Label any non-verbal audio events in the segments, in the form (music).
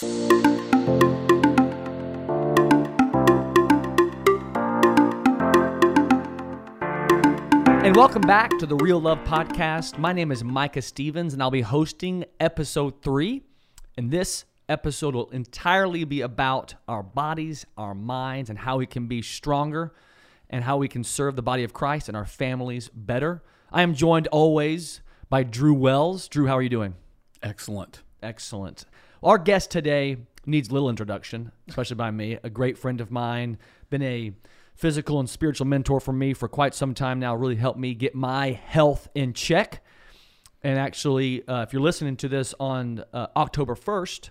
And welcome back to the Real Love Podcast. My name is Micah Stevens, and I'll be hosting episode three. And this episode will entirely be about our bodies, our minds, and how we can be stronger and how we can serve the body of Christ and our families better. I am joined always by Drew Wells. Drew, how are you doing? Excellent. Excellent. Our guest today needs little introduction, especially by me. A great friend of mine, been a physical and spiritual mentor for me for quite some time now, really helped me get my health in check. And actually, uh, if you're listening to this on uh, October 1st,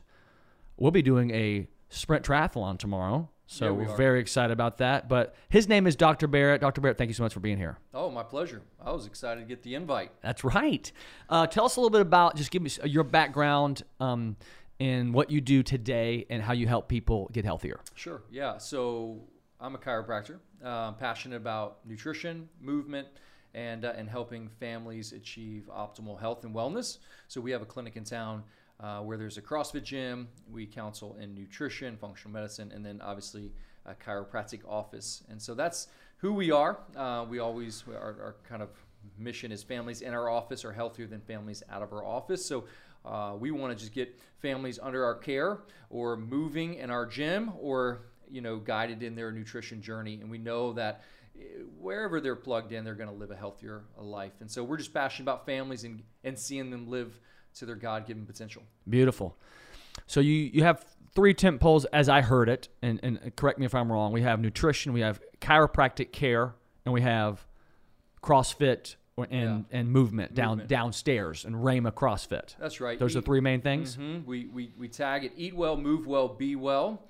we'll be doing a sprint triathlon tomorrow. So Yeah, we we're are. very excited about that. But his name is Dr. Barrett. Dr. Barrett, thank you so much for being here. Oh, my pleasure. I was excited to get the invite. That's right. Uh, tell us a little bit about, just give me your background um, and what you do today and how you help people get healthier. Sure. Yeah. So I'm a chiropractor. Uh, passionate about nutrition, movement, and uh, and helping families achieve optimal health and wellness. So we have a clinic in town uh, where there's a CrossFit gym. We counsel in nutrition, functional medicine, and then obviously a chiropractic office. And so that's who we are. Uh, we always our kind of mission is families in our office are healthier than families out of our office. So uh, we want to just get families under our care or moving in our gym or you know guided in their nutrition journey. And we know that eh, wherever they're plugged in, they're going to live a healthier life. And so we're just passionate about families and, and seeing them live to their God-given potential. Beautiful. So you, you have three tent poles as I heard it, and, and correct me if I'm wrong. We have nutrition, we have chiropractic care, and we have CrossFit or- and, and movement, down Movement. downstairs and Rama CrossFit. That's right. Those are Eat- three main things. Mhm. We, we, we tag it eat well, move well, be well.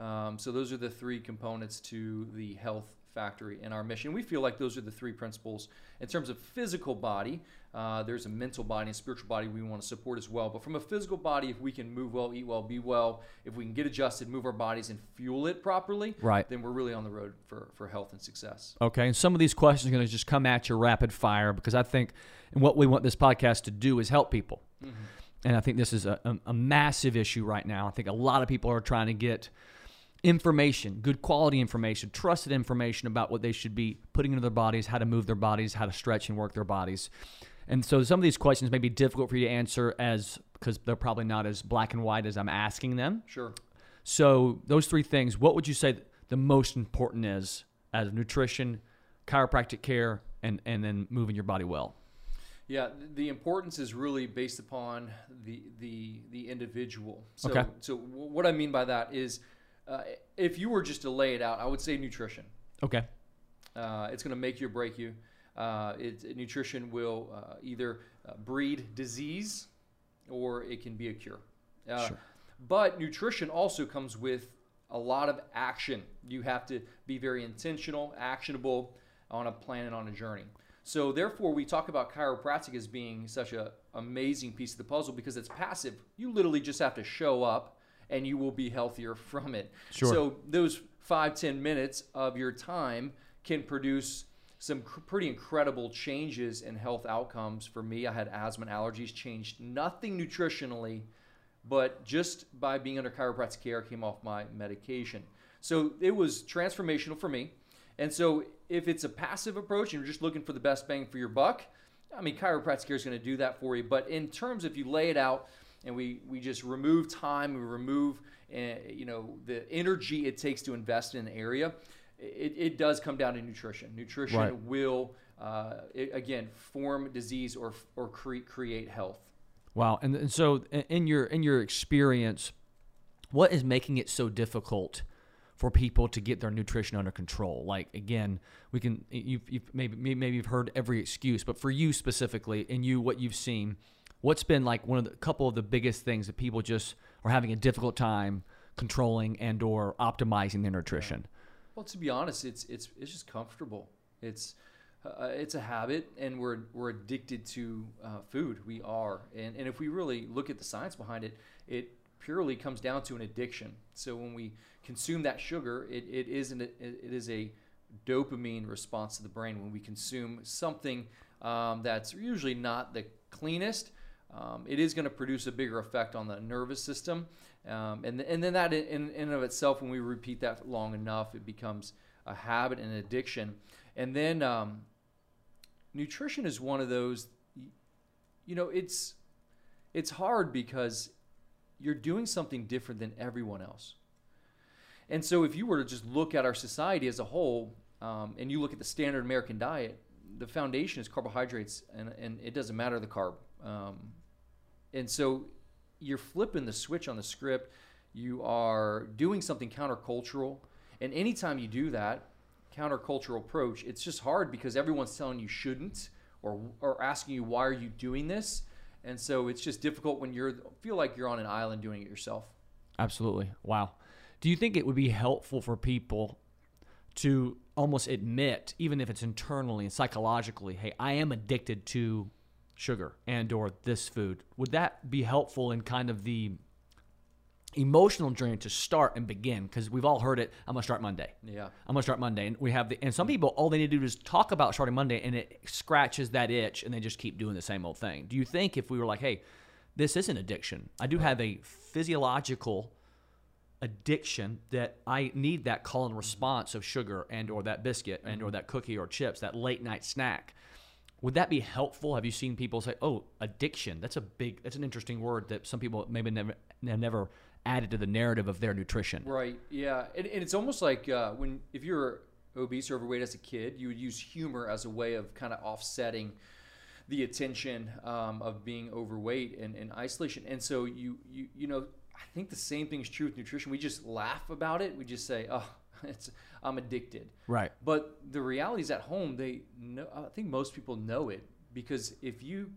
Um, so those are the three components to the health factory in our mission. We feel like those are the three principles. In terms of physical body, uh, there's a mental body and spiritual body we want to support as well. But from a physical body, if we can move well, eat well, be well, if we can get adjusted, move our bodies, and fuel it properly, Right. then we're really on the road for, for health and success. Okay, and some of these questions are going to just come at you rapid fire because I think, and what we want this podcast to do is help people. And I think this is a, a, a massive issue right now. I think a lot of people are trying to get information, good quality information, trusted information about what they should be putting into their bodies, how to move their bodies, how to stretch and work their bodies. And so some of these questions may be difficult for you to answer as because they're probably not as black and white as I'm asking them. Sure. So those three things, what would you say the most important is as nutrition, chiropractic care, and and then moving your body well? Yeah, the importance is really based upon the the the individual. So, Okay. so what I mean by that is, uh, if you were just to lay it out, I would say nutrition. Okay. Uh, it's going to make you or break you. Uh, it, nutrition will uh, either uh, breed disease or it can be a cure. Uh, Sure. But nutrition also comes with a lot of action. You have to be very intentional, actionable on a plan and on a journey. So therefore, we talk about chiropractic as being such an amazing piece of the puzzle because it's passive. You literally just have to show up, and you will be healthier (laughs) from it. Sure. So those five ten minutes of your time can produce some cr- pretty incredible changes in health outcomes for me. I had asthma and allergies, changed nothing nutritionally, but just by being under chiropractic care, came off my medication. So it was transformational for me. And so if it's a passive approach and you're just looking for the best bang for your buck, I mean, chiropractic care is going to do that for you. But in terms, if you lay it out and we, we just remove time, we remove, uh, you know, the energy it takes to invest in an area, it, it does come down to nutrition. Nutrition Right. will, uh, it, again, form disease or, or cre- create health. Wow. And and so in- your in your experience, what is making it so difficult for people to get their nutrition under control? Like again, we can you've, you've maybe maybe you've heard every excuse, but for you specifically, and you what you've seen, what's been like one of the couple of the biggest things that people just are having a difficult time controlling and or optimizing their nutrition? Well, to be honest, it's it's it's just comfortable. It's uh, it's a habit, and we're we're addicted to uh, food. We are, and and if we really look at the science behind it, it purely comes down to an addiction. So when we consume that sugar, it, it is an, it is a dopamine response to the brain when we consume something um, that's usually not the cleanest. Um, it is going to produce a bigger effect on the nervous system. Um, and, and then that in, in and of itself, when we repeat that long enough, it becomes a habit and an addiction. And then um, nutrition is one of those, you know, it's it's hard because you're doing something different than everyone else. And so, if you were to just look at our society as a whole, um, and you look at the standard American diet, the foundation is carbohydrates, and, and it doesn't matter the carb. Um, and so, you're flipping the switch on the script. You are doing something countercultural, and anytime you do that, countercultural approach, it's just hard because everyone's telling you shouldn't, or or asking you why are you doing this, and so it's just difficult when you're feel like you're on an island doing it yourself. Absolutely. Wow. Do you think it would be helpful for people to almost admit, even if it's internally and psychologically, hey, I am addicted to sugar and or this food? Would that be helpful in kind of the emotional journey to start and begin? Because we've all heard it i'm gonna start monday. Yeah. i'm gonna start monday. And we have the and some people all they need to do is talk about starting monday and it scratches that itch and they just keep doing the same old thing. Do you think if we were like hey this is an addiction. I do have a physiological addiction that i need that call and response of sugar and or that biscuit and or mm-hmm. that cookie or chips that late night snack would that be helpful? Have you seen people say, "Oh, addiction"? That's a big. That's an interesting word that some people maybe never never added to the narrative of their nutrition. Right. Yeah. And, and it's almost like uh, when if you're obese or overweight as a kid, you would use humor as a way of kind of offsetting the attention um, of being overweight and, and isolation. And so you you you know I think the same thing is true with nutrition. We just laugh about it. We just say, "Oh, (laughs) it's I'm addicted." Right. But the reality is at home, they know, I think most people know it because if you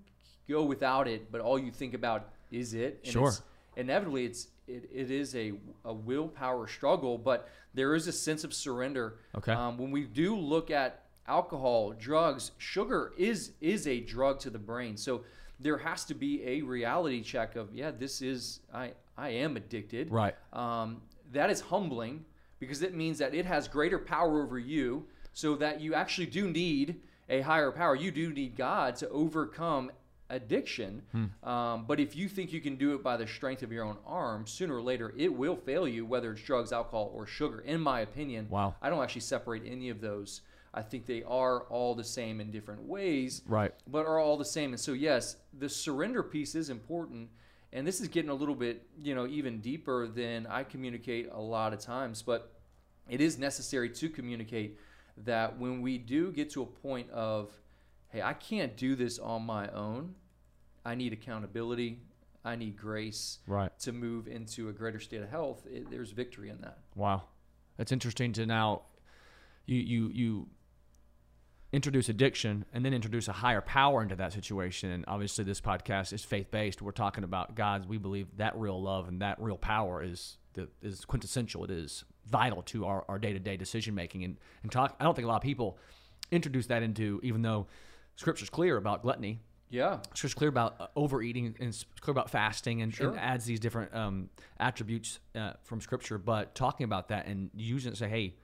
go without it, but all you think about is it, and Sure. it's, inevitably it's it, it is a, a willpower struggle, but there is a sense of surrender. Okay. Um, when we do look at alcohol, drugs, sugar is is a drug to the brain. So there has to be a reality check of yeah, this is I I am addicted. Right. Um, that is humbling because it means that it has greater power over you, so that you actually do need a higher power. You do need God to overcome addiction. Um, but if you think you can do it by the strength of your own arm, sooner or later it will fail you, whether it's drugs, alcohol, or sugar. In my opinion, Wow. I don't actually separate any of those. I think they are all the same in different ways Right. but are all the same. And so, yes, the surrender piece is important. And this is getting a little bit, you know, even deeper than I communicate a lot of times. But it is necessary to communicate that when we do get to a point of, hey, I can't do this on my own, I need accountability, I need grace Right. to move into a greater state of health, it, there's victory in that. Wow. That's interesting to now you you you introduce addiction and then introduce a higher power into that situation. And obviously this podcast is faith based. We're talking about God's we believe that real love and that real power is the is quintessential. It is vital to our, our day-to-day decision making and, and talk I don't think a lot of people introduce that into even though scripture's clear about gluttony Yeah. Scripture's clear about uh, overeating and clear about fasting and, Sure. and adds these different um, attributes uh, from Scripture. But talking about that and using it say, hey,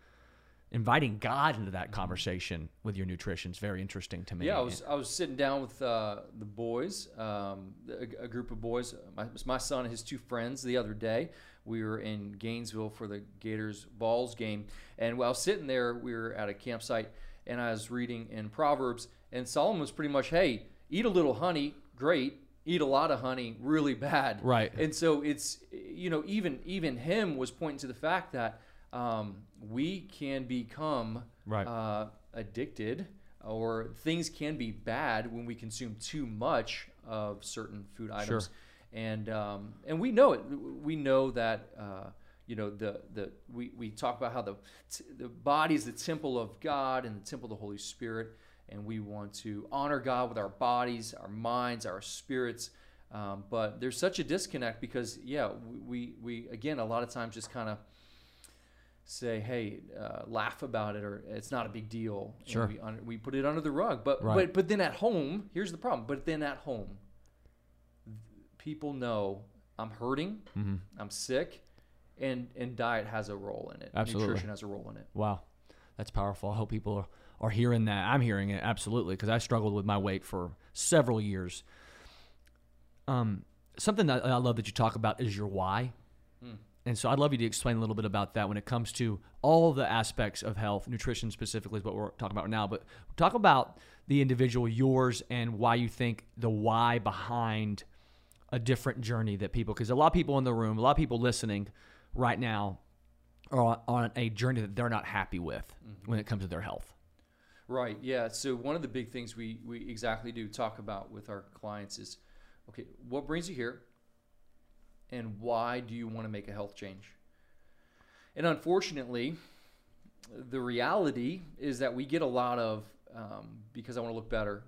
inviting God into that conversation with your nutrition is very interesting to me. Yeah, I was I was sitting down with uh, the boys, um, a, a group of boys. My, my son and his two friends the other day. We were in Gainesville for the Gators Balls game, and while sitting there, we were at a campsite, and I was reading in Proverbs, and Solomon was pretty much, "Hey, eat a little honey, great. Eat a lot of honey, really bad." Right. And so it's you know even even him was pointing to the fact that um, we can become Right. uh, addicted or things can be bad when we consume too much of certain food items. And um, and we know it. We know that uh, you know the the we, we talk about how the t- the body is the temple of God and the temple of the Holy Spirit and we want to honor God with our bodies our minds our spirits. Um, but there's such a disconnect because yeah we, we again a lot of times just kind of say, hey, uh, laugh about it, or it's not a big deal. Sure. we, un- we put it under the rug. But Right. but but then at home, here's the problem. But then at home, people know I'm hurting, Mhm. I'm sick, and and diet has a role in it. Absolutely. Nutrition has a role in it. Wow, that's powerful. I hope people are, are hearing that. I'm hearing it absolutely because I struggled with my weight for several years. um, something that I love that you talk about is your why. Hmm. And so I'd love you to explain a little bit about that when it comes to all the aspects of health, nutrition specifically is what we're talking about now. But talk about the individual, yours, and why you think the why behind a different journey that people, because a lot of people in the room, a lot of people listening right now are on, on a journey that they're not happy with mm-hmm. when it comes to their health. Right. Yeah. So one of the big things we we exactly do talk about with our clients is, okay, what brings you here, and why do you want to make a health change? And unfortunately, the reality is that we get a lot of um, because I want to look better,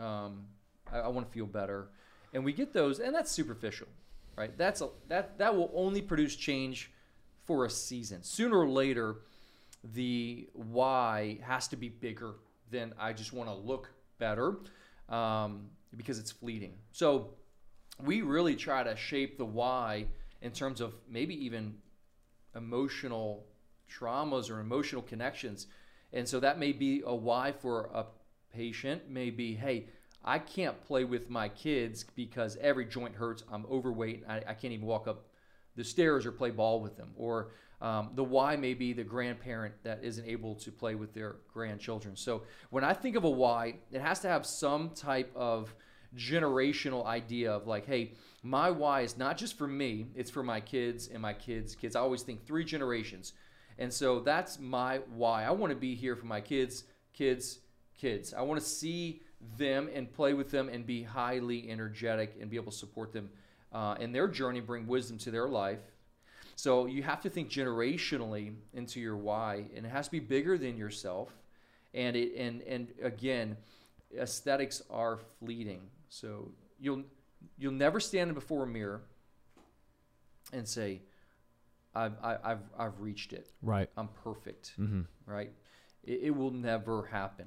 um, I, I want to feel better, and we get those, and that's superficial, right? That's a, that that will only produce change for a season. Sooner or later, the why has to be bigger than I just want to look better um, because it's fleeting. So we really try to shape the why in terms of maybe even emotional traumas or emotional connections. And so that may be a why for a patient, maybe, hey, I can't play with my kids because every joint hurts. I'm overweight. I, I can't even walk up the stairs or play ball with them. Or um, the why may be the grandparent that isn't able to play with their grandchildren. So when I think of a why, it has to have some type of generational idea of like, hey, my why is not just for me, it's for my kids and my kids' kids. I always think three generations. And so that's my why. I want to be here for my kids, kids, kids. I want to see them and play with them and be highly energetic and be able to support them uh, in their journey, bring wisdom to their life. So you have to think generationally into your why, and it has to be bigger than yourself. And it and and again, aesthetics are fleeting. So you'll you'll never stand before a mirror and say, "I've I've I've reached it. Right. I'm perfect." Mm-hmm. Right? It, it will never happen.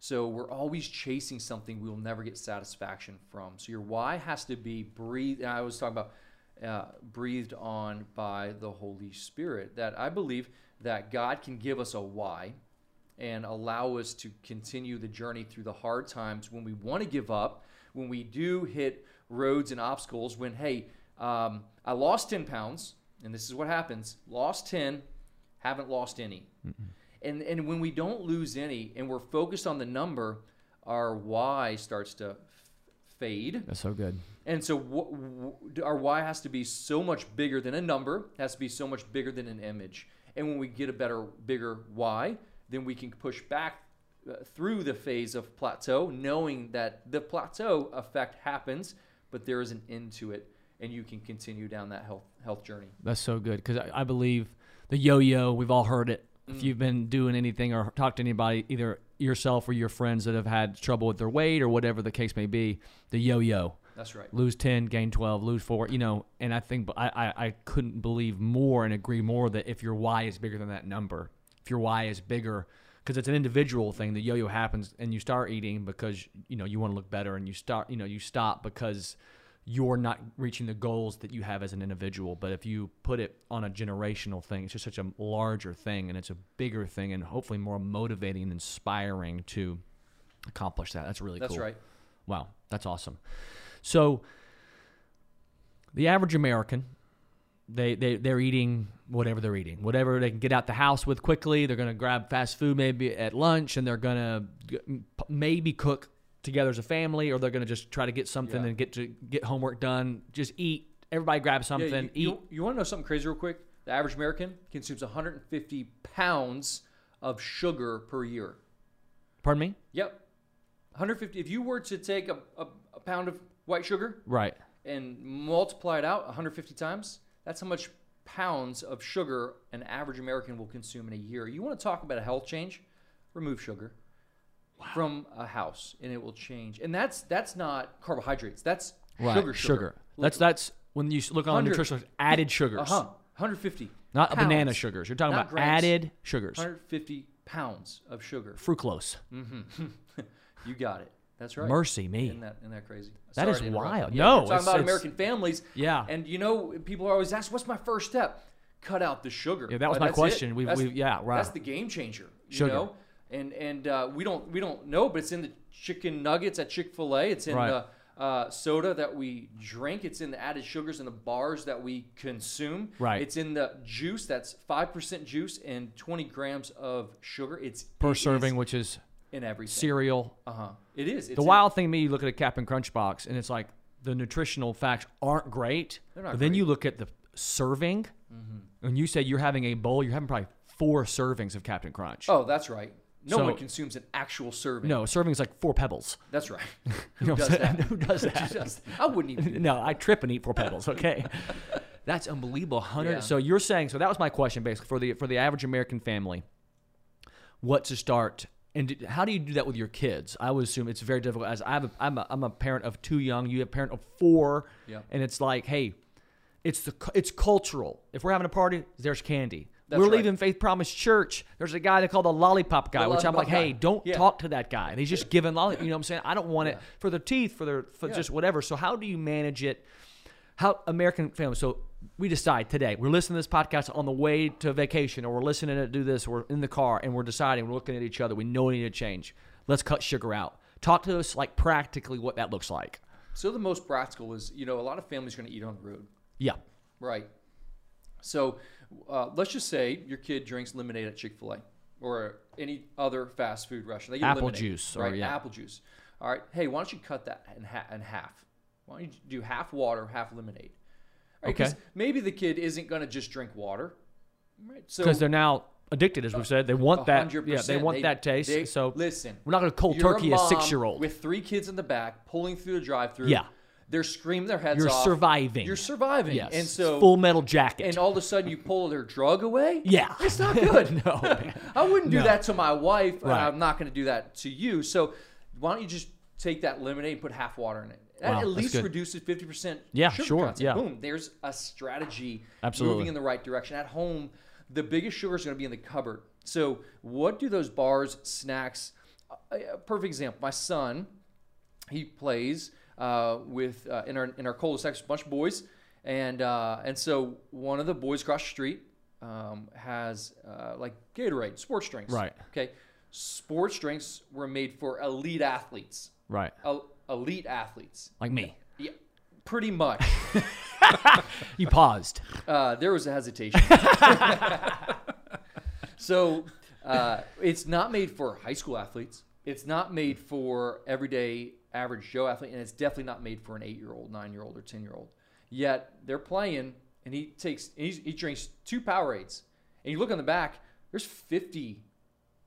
So we're always chasing something we will never get satisfaction from. So your why has to be breathed. And I was talking about uh, breathed on by the Holy Spirit. That I believe that God can give us a why and allow us to continue the journey through the hard times when we want to give up, when we do hit roads and obstacles. When hey, um, I lost ten pounds, and this is what happens: lost ten, haven't lost any. And and when we don't lose any, and we're focused on the number, our why starts to f- fade. That's so good. And so our why has to be so much bigger than a number, has to be so much bigger than an image. And when we get a better, bigger why, then we can push back through the phase of plateau, knowing that the plateau effect happens, but there is an end to it, and you can continue down that health health journey. That's so good because I, I believe the yo-yo. We've all heard it. Mm. If you've been doing anything or talked to anybody, either yourself or your friends that have had trouble with their weight or whatever the case may be, the yo-yo. That's right. Lose ten, gain twelve, lose four. You know, and I think I, I, I couldn't believe more and agree more that if your why is bigger than that number, if your why is bigger, because it's an individual thing. The yo-yo happens, and you start eating because you know you want to look better, and you start you know you stop because you're not reaching the goals that you have as an individual. But if you put it on a generational thing, it's just such a larger thing, and it's a bigger thing, and hopefully more motivating and inspiring to accomplish that. That's really That's cool. right. Wow, that's awesome. So, the average American, they, they, they're eating whatever they're eating, whatever they can get out the house with quickly. They're going to grab fast food maybe at lunch and they're going to maybe cook together as a family or they're going to just try to get something Yeah. and get to get homework done. Just eat. Everybody grab something, Yeah, you, eat. You, want to know something crazy real quick? The average American consumes 150 pounds of sugar per year. Pardon me? Yep. 150. If you were to take a, a, a pound of white sugar Right. and multiply it out 150 times, that's how much pounds of sugar an average American will consume in a year. You want to talk about a health change? Remove sugar from a house, and it will change. And that's that's not carbohydrates. That's Right. sugar. Sugar. That's that's when you look on the 100 nutritional added sugars. Uh huh. 150. Not pounds. banana sugars. You're talking about grams. added sugars. 150 pounds of sugar. Fructose. Mm-hmm. (laughs) you got it. That's right. Mercy me. Isn't that, isn't that crazy? That Sorry is wild. Yeah, No, we're talking it's- about it's- American families. Yeah. And you know, people are always asked, "What's my first step?" Cut out the sugar. Yeah, that was my question. That's- we've- yeah, right. That's the game changer. You Sugar. know, and and uh, we don't we don't know, but it's in the chicken nuggets at Chick Fil A. It's in Right. the uh, soda that we drink. It's in the added sugars in the bars that we consume. Right. It's in the juice. That's five percent juice and twenty grams of sugar. It's Per it is serving, which is in every cereal. Uh huh. It is. It's The in- wild thing to me, you look at a Captain Crunch box, and it's like the nutritional facts aren't great. They're not but then great. you look at the serving, and you say you're having a bowl, you're having probably four servings of Captain Crunch. Oh, that's right. No So- one consumes an actual serving. No, a serving is like four pebbles. That's right. (laughs) You know Who does that? Who does (laughs) that? does- I wouldn't even. no, I trip and eat four pebbles. (laughs) Okay, that's unbelievable. Hundred. Yeah. So you're saying so that was my question basically for the for the average American family. What to start and how do you do that with your kids? I would assume it's very difficult. As I have, a, I'm a, I'm a parent of two young. You have a parent of four, Yeah. and it's like, hey, it's the it's cultural. If we're having a party, there's candy. That's we're right. leaving Faith Promise Church. There's a guy they call the lollipop guy, The which I'm like, lollipop hey, guy. don't Yeah. talk to that guy. And he's just giving lollipop. You know what I'm saying? I don't want it for their teeth, for their for Yeah. just whatever. So how do you manage it? How American families? So we decide today we're listening to this podcast on the way to vacation, or we're listening to do this, we're in the car, and we're deciding we're looking at each other. We know we need to change. Let's cut sugar out. Talk to us like practically what that looks like. So the most practical is, you know, a lot of families are going to eat on the road. Yeah. Right. So uh, let's just say your kid drinks lemonade at Chick Fil A or any other fast food restaurant. They get Apple lemonade, juice or- right? yeah. Apple juice. All right. Hey, why don't you cut that in, ha- in half? Why don't you do half water, half lemonade? Right, Okay. Maybe the kid isn't going to just drink water. Right. So Because they're now addicted, as we've uh, said. They want that. Yeah, they 100%. want that taste. they- so listen, we're not going to cold turkey a, mom six year old. with three kids in the back pulling through the drive-through. Yeah. They're screaming their heads You're off. surviving. You're surviving. Yes. And so full metal jacket. and all of a sudden you pull their drug away. yeah. It's not good. (laughs) no. (laughs) I wouldn't do No. that to my wife. Right. I'm not going to do that to you. So why don't you just take that lemonade and put half water in it? That Wow, at least reduces 50% Yeah, sugar sure, content. yeah. Boom. There's a strategy Absolutely. moving in the right direction. At home, the biggest sugar is going to be in the cupboard. So what do those bars, snacks, a a perfect example, my son, he plays uh, with uh, in our in our cul-de-sac, a bunch of boys, and uh, and so one of the boys across the street um, has uh, like Gatorade, sports drinks. Right. Okay. Sports drinks were made for elite athletes. Right. El- elite athletes. Like me. Yeah, pretty much. (laughs) You paused. Uh, there was a hesitation. (laughs) so uh, it's not made for high school athletes. It's not made for everyday average Joe athlete, and it's definitely not made for an eight-year-old, nine-year-old, or ten-year-old. Yet they're playing, and he takes he's, he drinks two Powerades, and you look on the back. There's 50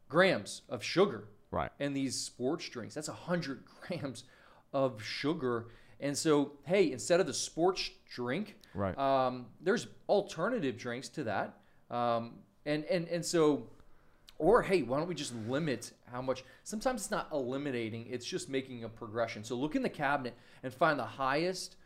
grams of sugar Right. and these sports drinks. That's 100 (laughs) grams of sugar. And so, hey, instead of the sports drink, Right. um, there's alternative drinks to that. Um, and, and, and so, or hey, why don't we just limit how much? Sometimes it's not eliminating, it's just making a progression. So look in the cabinet and find the highest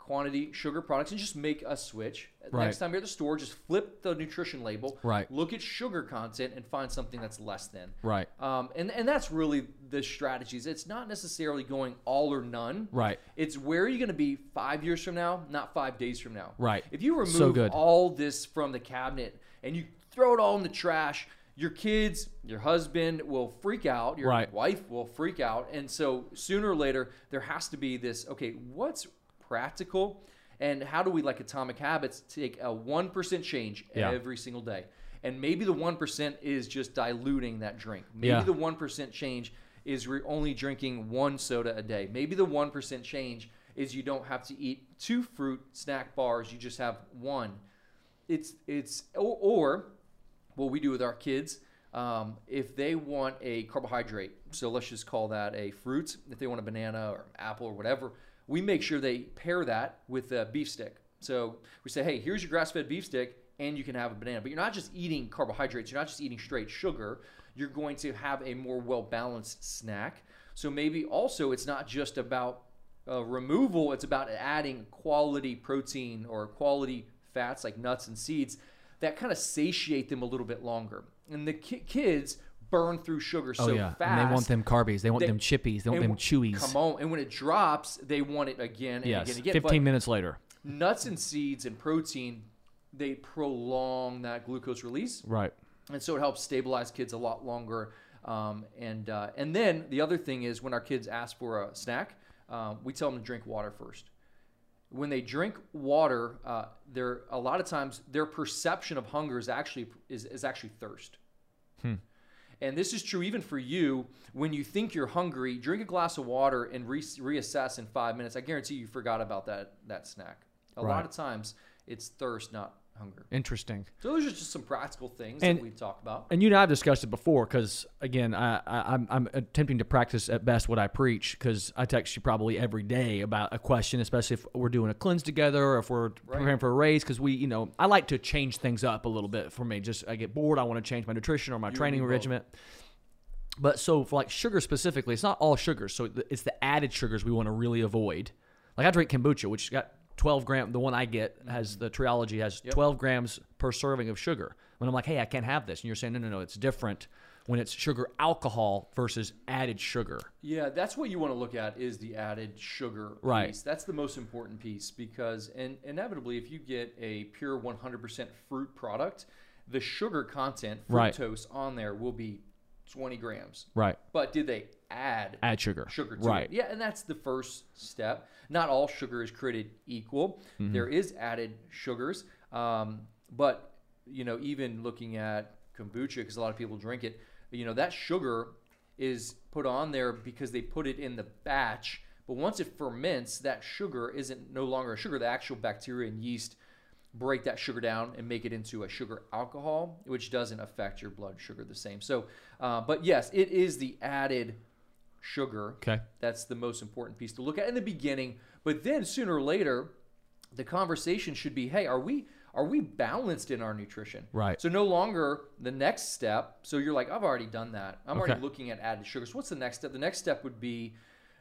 quantity sugar products and just make a switch. Right. Next time you're at the store, just flip the nutrition label, Right. look at sugar content, and find something that's less than. Right. Um, and, and that's really the strategies. It's not necessarily going all or none. Right. It's where are you going to be five years from now, not five days from now. Right. If you So remove good. all this from the cabinet and you throw it all in the trash, your kids, your husband will freak out. Your Right. wife will freak out. And so sooner or later, there has to be this okay, what's practical? And how do we, like Atomic Habits, take a 1% change Yeah. every single day? And maybe the 1% is just diluting that drink. Maybe Yeah. the 1% change is re- only drinking one soda a day. Maybe the 1% change is you don't have to eat two fruit snack bars, you just have one. It's, it's, or, or what we do with our kids, um, if they want a carbohydrate, so let's just call that a fruit, if they want a banana or apple or whatever, we make sure they pair that with a beef stick. So we say, hey, here's your grass fed beef stick, and you can have a banana. But you're not just eating carbohydrates, you're not just eating straight sugar. You're going to have a more well balanced snack. So maybe also it's not just about uh, removal, it's about adding quality protein or quality fats like nuts and seeds that kind of satiate them a little bit longer. And the ki- kids burn through sugar Oh so yeah. fast. And they want them carbies. They want They- them chippies. They want them chewies. Come on. And when it drops, they want it again and yes. again and again. Fifteen But minutes later. nuts and seeds and protein, they prolong that glucose release Right. and so it helps stabilize kids a lot longer. Um, and uh, and then the other thing is when our kids ask for a snack, um, we tell them to drink water first. When they drink water, uh, a lot of times their perception of hunger is actually is, is actually thirst. And this is true even for you when you think you're hungry. Drink a glass of water and re- reassess in five minutes. I guarantee you forgot about that that snack. A Right. lot of times it's thirst, not hunger. Interesting. So those are just some practical things And- that we talk about. And you and I have discussed it before because, again, I, I, I'm, I'm attempting to practice at best what I preach because I text you probably every day about a question, especially if we're doing a cleanse together or if we're preparing for a race because we, you know, I like to change things up a little bit for me. Just I get bored, I want to change my nutrition or my training me both. regimen. But so for like sugar specifically, it's not all sugars. So it's the added sugars we want to really avoid. Like I drink kombucha, which got 12 gram. The one I get has mm-hmm. the Trilogy has 12 grams per serving of sugar. When I'm like, hey, I can't have this, and you're saying, no, no, no, it's different when it's sugar alcohol versus added sugar. Yeah, that's what you want to look at is the added sugar Right. piece. That's the most important piece because in, inevitably, if you get a pure 100% fruit product, the sugar content, Right. fructose on there will be 20 grams. Right. But did they add Add sugar. sugar to Right. it? Yeah, and that's the first step. Not all sugar is created equal. Mm-hmm. There is added sugars, um, but you know, even looking at kombucha, because a lot of people drink it, you know, that sugar is put on there because they put it in the batch. But once it ferments, that sugar isn't no longer a sugar. The actual bacteria and yeast break that sugar down and make it into a sugar alcohol, which doesn't affect your blood sugar the same. So, uh, but yes, it is the added sugar Okay. that's the most important piece to look at in the beginning. But then sooner or later, the conversation should be, hey, are we are we balanced in our nutrition? Right. So no longer the next step. So you're like, I've already done that. I'm already looking at added sugars. What's the next step? The next step would be,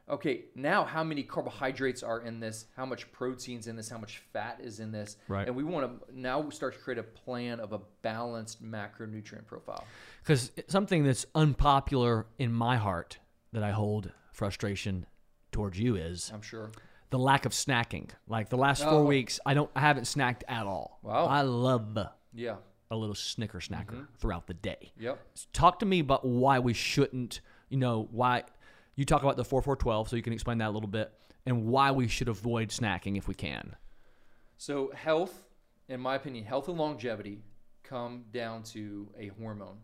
okay, now how many carbohydrates are in this? How much protein's in this? How much fat is in this? Right. And we want to now start to create a plan of a balanced macronutrient profile. Because something that's unpopular in my heart that I hold frustration towards you is I'm sure. the lack of snacking. Like the last four Oh. weeks, I don't, I haven't snacked at all. Wow. I love Yeah. a little snicker snacker Mm-hmm. throughout the day. Yep. Talk to me about why we shouldn't, you know, why you talk about the 4412, so you can explain that a little bit, and why we should avoid snacking if we can. So health, in my opinion, health and longevity come down to a hormone.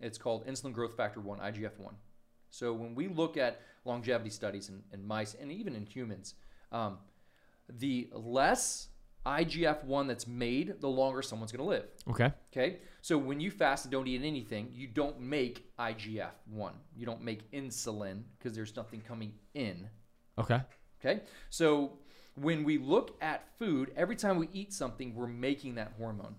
It's called insulin growth factor 1, IGF-1. So when we look at longevity studies in, in mice and even in humans, um, the less IGF-1 that's made, the longer someone's going to live. Okay. Okay. So when you fast and don't eat anything, you don't make IGF-1. You don't make insulin because there's nothing coming in. Okay. Okay. So when we look at food, every time we eat something, we're making that hormone.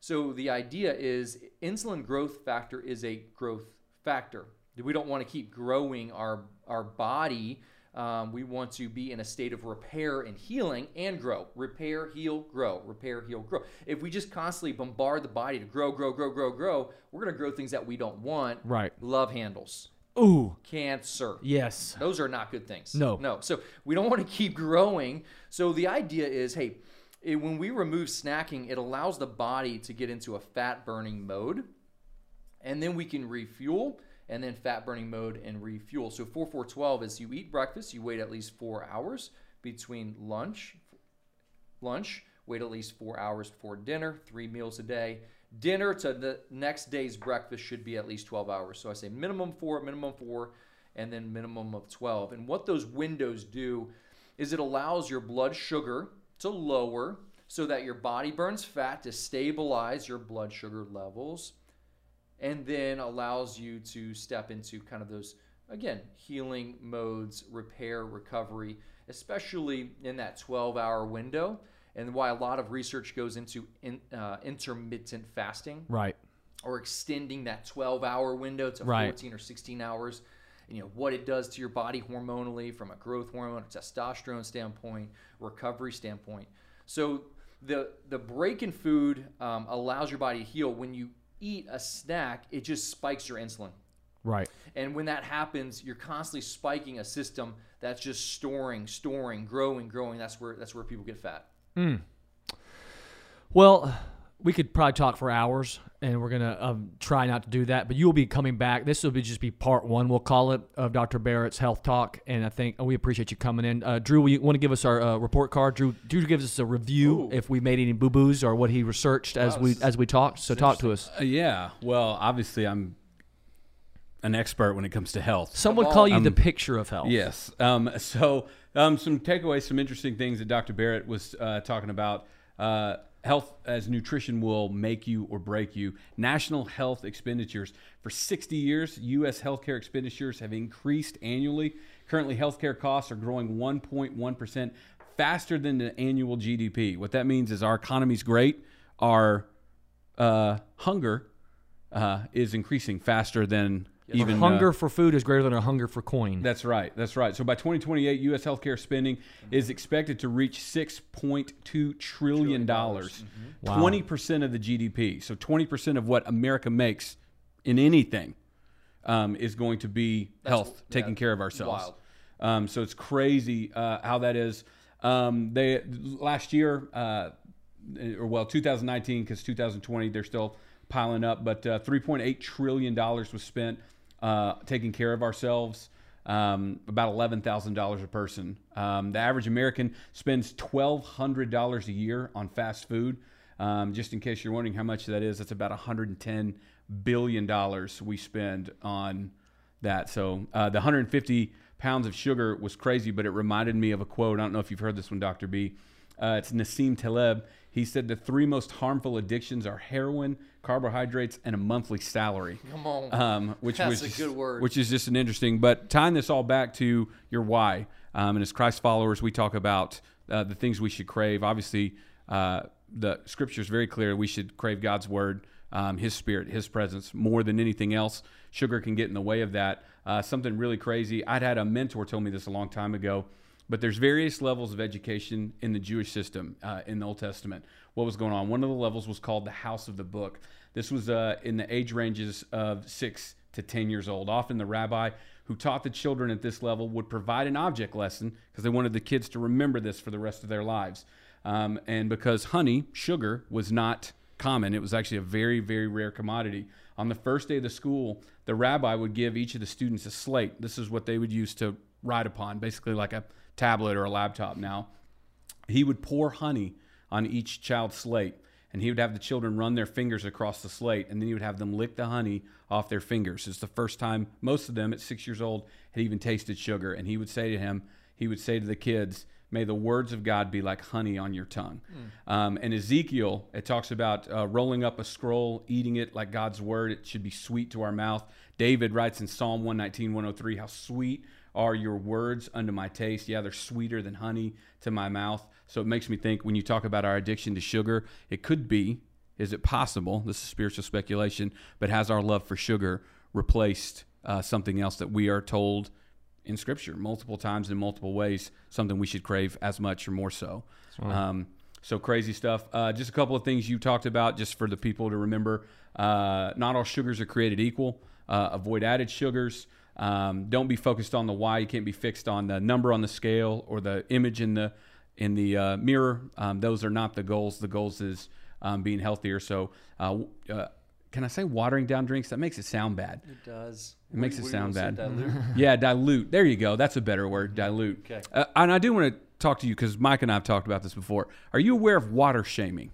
So the idea is insulin growth factor is a growth factor. We don't want to keep growing our our body. Um, we want to be in a state of repair and healing and grow. Repair, heal, grow. Repair, heal, grow. If we just constantly bombard the body to grow, grow, grow, grow, grow, we're going to grow things that we don't want. Right. Love handles, Ooh. cancer, Yes. those are not good things. No. No. So we don't want to keep growing. So the idea is hey, it, when we remove snacking, it allows the body to get into a fat burning mode. And then we can refuel and then fat burning mode and refuel. So 4412 is you eat breakfast, you wait at least four hours between lunch, lunch, wait at least four hours before dinner, three meals a day. Dinner to the next day's breakfast should be at least 12 hours. So I say minimum four, minimum four, and then minimum of 12. And what those windows do is it allows your blood sugar to lower so that your body burns fat to stabilize your blood sugar levels and then allows you to step into kind of those again healing modes repair recovery especially in that 12 hour window and why a lot of research goes into in, uh, intermittent fasting Right. or extending that 12 hour window to Right. 14 or 16 hours and, you know what it does to your body hormonally from a growth hormone testosterone standpoint recovery standpoint so the the break in food um, allows your body to heal when you eat a snack it just spikes your insulin. Right. and when that happens you're constantly spiking a system that's just storing storing growing growing. That's where that's where people get fat. Hmm. Well, we could probably talk for hours, and we're gonna um, try not to do that. But you will be coming back. This will be just be part one, we'll call it, of Dr. Barrett's health talk. And I think we appreciate you coming in. Uh, Drew, you want to give us our uh, report card? Drew, Drew gives us a review Ooh. if we made any boo boos or what he researched as we as we talked. So talk to us. Uh, yeah. Well, obviously, I'm an expert when it comes to health. Some would call you the Um, picture of health. Yes. Um, so, um, some takeaways, some interesting things that Dr. Barrett was uh, talking about. Health as nutrition will make you or break you. National health expenditures. For 60 years, U.S. healthcare expenditures have increased annually. Currently, healthcare costs are growing 1.1% faster than the annual GDP. What that means is our economy's great. Our uh, hunger uh, is increasing faster than even uh, hunger for food is greater than a hunger for coin. that's right. That's right. So by 2028, U.S. healthcare spending is expected to reach 6.2 trillion dollars, Wow. 20 percent of the GDP. So 20 percent of what America makes in anything um, is going to be health, yeah, taking care of ourselves. wild. Um, so it's crazy uh, how that is. Um, they last year, uh, or well, 2019 because 2020 they're still piling up, but uh, 3.8 trillion dollars was spent uh, taking care of ourselves. Um, about eleven thousand dollars a person. Um, the average American spends twelve hundred dollars a year on fast food. Um, just in case you're wondering how much that is, that's about 110 billion dollars we spend on that. So uh, the 150 pounds of sugar was crazy, but it reminded me of a quote. I don't know if you've heard this one, Dr. B. Uh, it's Nassim Taleb. He said the three most harmful addictions are heroin, carbohydrates, and a monthly salary. Come on. Um, which That's was a good word. Which is just an interesting. But tying this all back to your why, um, and as Christ followers, we talk about uh, the things we should crave. Obviously, uh, the Scripture is very clear. We should crave God's word, um, His Spirit, His presence more than anything else. Sugar can get in the way of that. Uh, something really crazy. I'd had a mentor tell me this a long time ago. But there's various levels of education in the Jewish system uh, in the Old Testament. What was going on? One of the levels was called the House of the Book. This was uh, in the age ranges of six to 10 years old. Often the rabbi who taught the children at this level would provide an object lesson because they wanted the kids to remember this for the rest of their lives. Um, and because honey, sugar, was not common, it was actually a very, very rare commodity. On the first day of the school, the rabbi would give each of the students a slate. This is what they would use to write upon, basically like a tablet or a laptop now. He would pour honey on each child's slate, and he would have the children run their fingers across the slate, and then he would have them lick the honey off their fingers. It's the first time most of them at six years old had even tasted sugar, and he would say to him, he would say to the kids, May the words of God be like honey on your tongue. Um, and Ezekiel, it talks about uh, rolling up a scroll, eating it like God's word. It should be sweet to our mouth. David writes in Psalm 119, 103, How sweet are your words unto my taste. Yeah, they're sweeter than honey to my mouth. So it makes me think when you talk about our addiction to sugar, it could be, is it possible, this is spiritual speculation, but has our love for sugar replaced uh, something else that we are told in Scripture multiple times in multiple ways, something we should crave as much or more so. Um, so crazy stuff. Uh, just a couple of things you talked about, just for the people to remember. Uh, not all sugars are created equal. Uh, avoid added sugars. Um, don't be focused on the why. You can't be fixed on the number on the scale or the image in the in the uh, mirror. Um, those are not the goals. The goals is um, being healthier. So, uh, uh, can I say watering down drinks? That makes it sound bad. It does. It makes What- it do you sound bad. dilute? (laughs) yeah, dilute. There you go. That's a better word. Dilute. Okay. Uh, and I do want to talk to you because Mike and I have talked about this before. Are you aware of water shaming?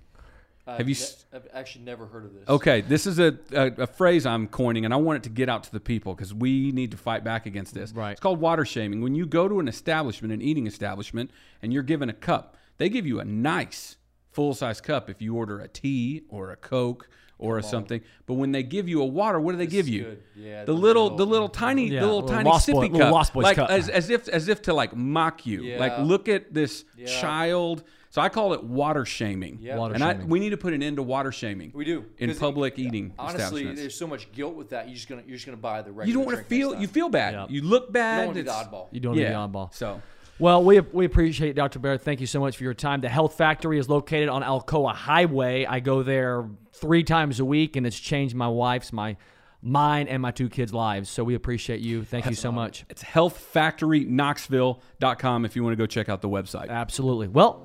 I've Have you ne- s- I've actually never heard of this. Okay, this is a, a, a phrase I'm coining, and I want it to get out to the people because we need to fight back against this. Right. It's called water shaming. When you go to an establishment, an eating establishment, and you're given a cup, they give you a nice full size cup if you order a tea or a Coke or a something. But when they give you a water, what do they give you? Yeah, the the little, little- the little tiny, Yeah, the little little tiny Lost sippy Boy- cup, little Lost Boys like cup. As, as if, as if to like mock you. Yeah. Like, look at this Yeah. child. So I call it water shaming. Yeah. Water and I, we need to put an end to water shaming We do in public eating Honestly, there's so much guilt with that. You're just gonna you're just gonna buy the regular. You don't want to feel. You feel bad. Yeah. You look bad. You bad. don't want to be the oddball. You don't yeah. need the oddball. So Well, we, we appreciate it, Dr. Barrett. Thank you so much for your time. The Health Factory is located on Alcoa Highway. I go there three times a week, and it's changed my wife's, my mine, and my two kids' lives. So we appreciate you. Thank you so much. it's healthfactoryknoxville.com if you want to go check out the website. Absolutely. Well,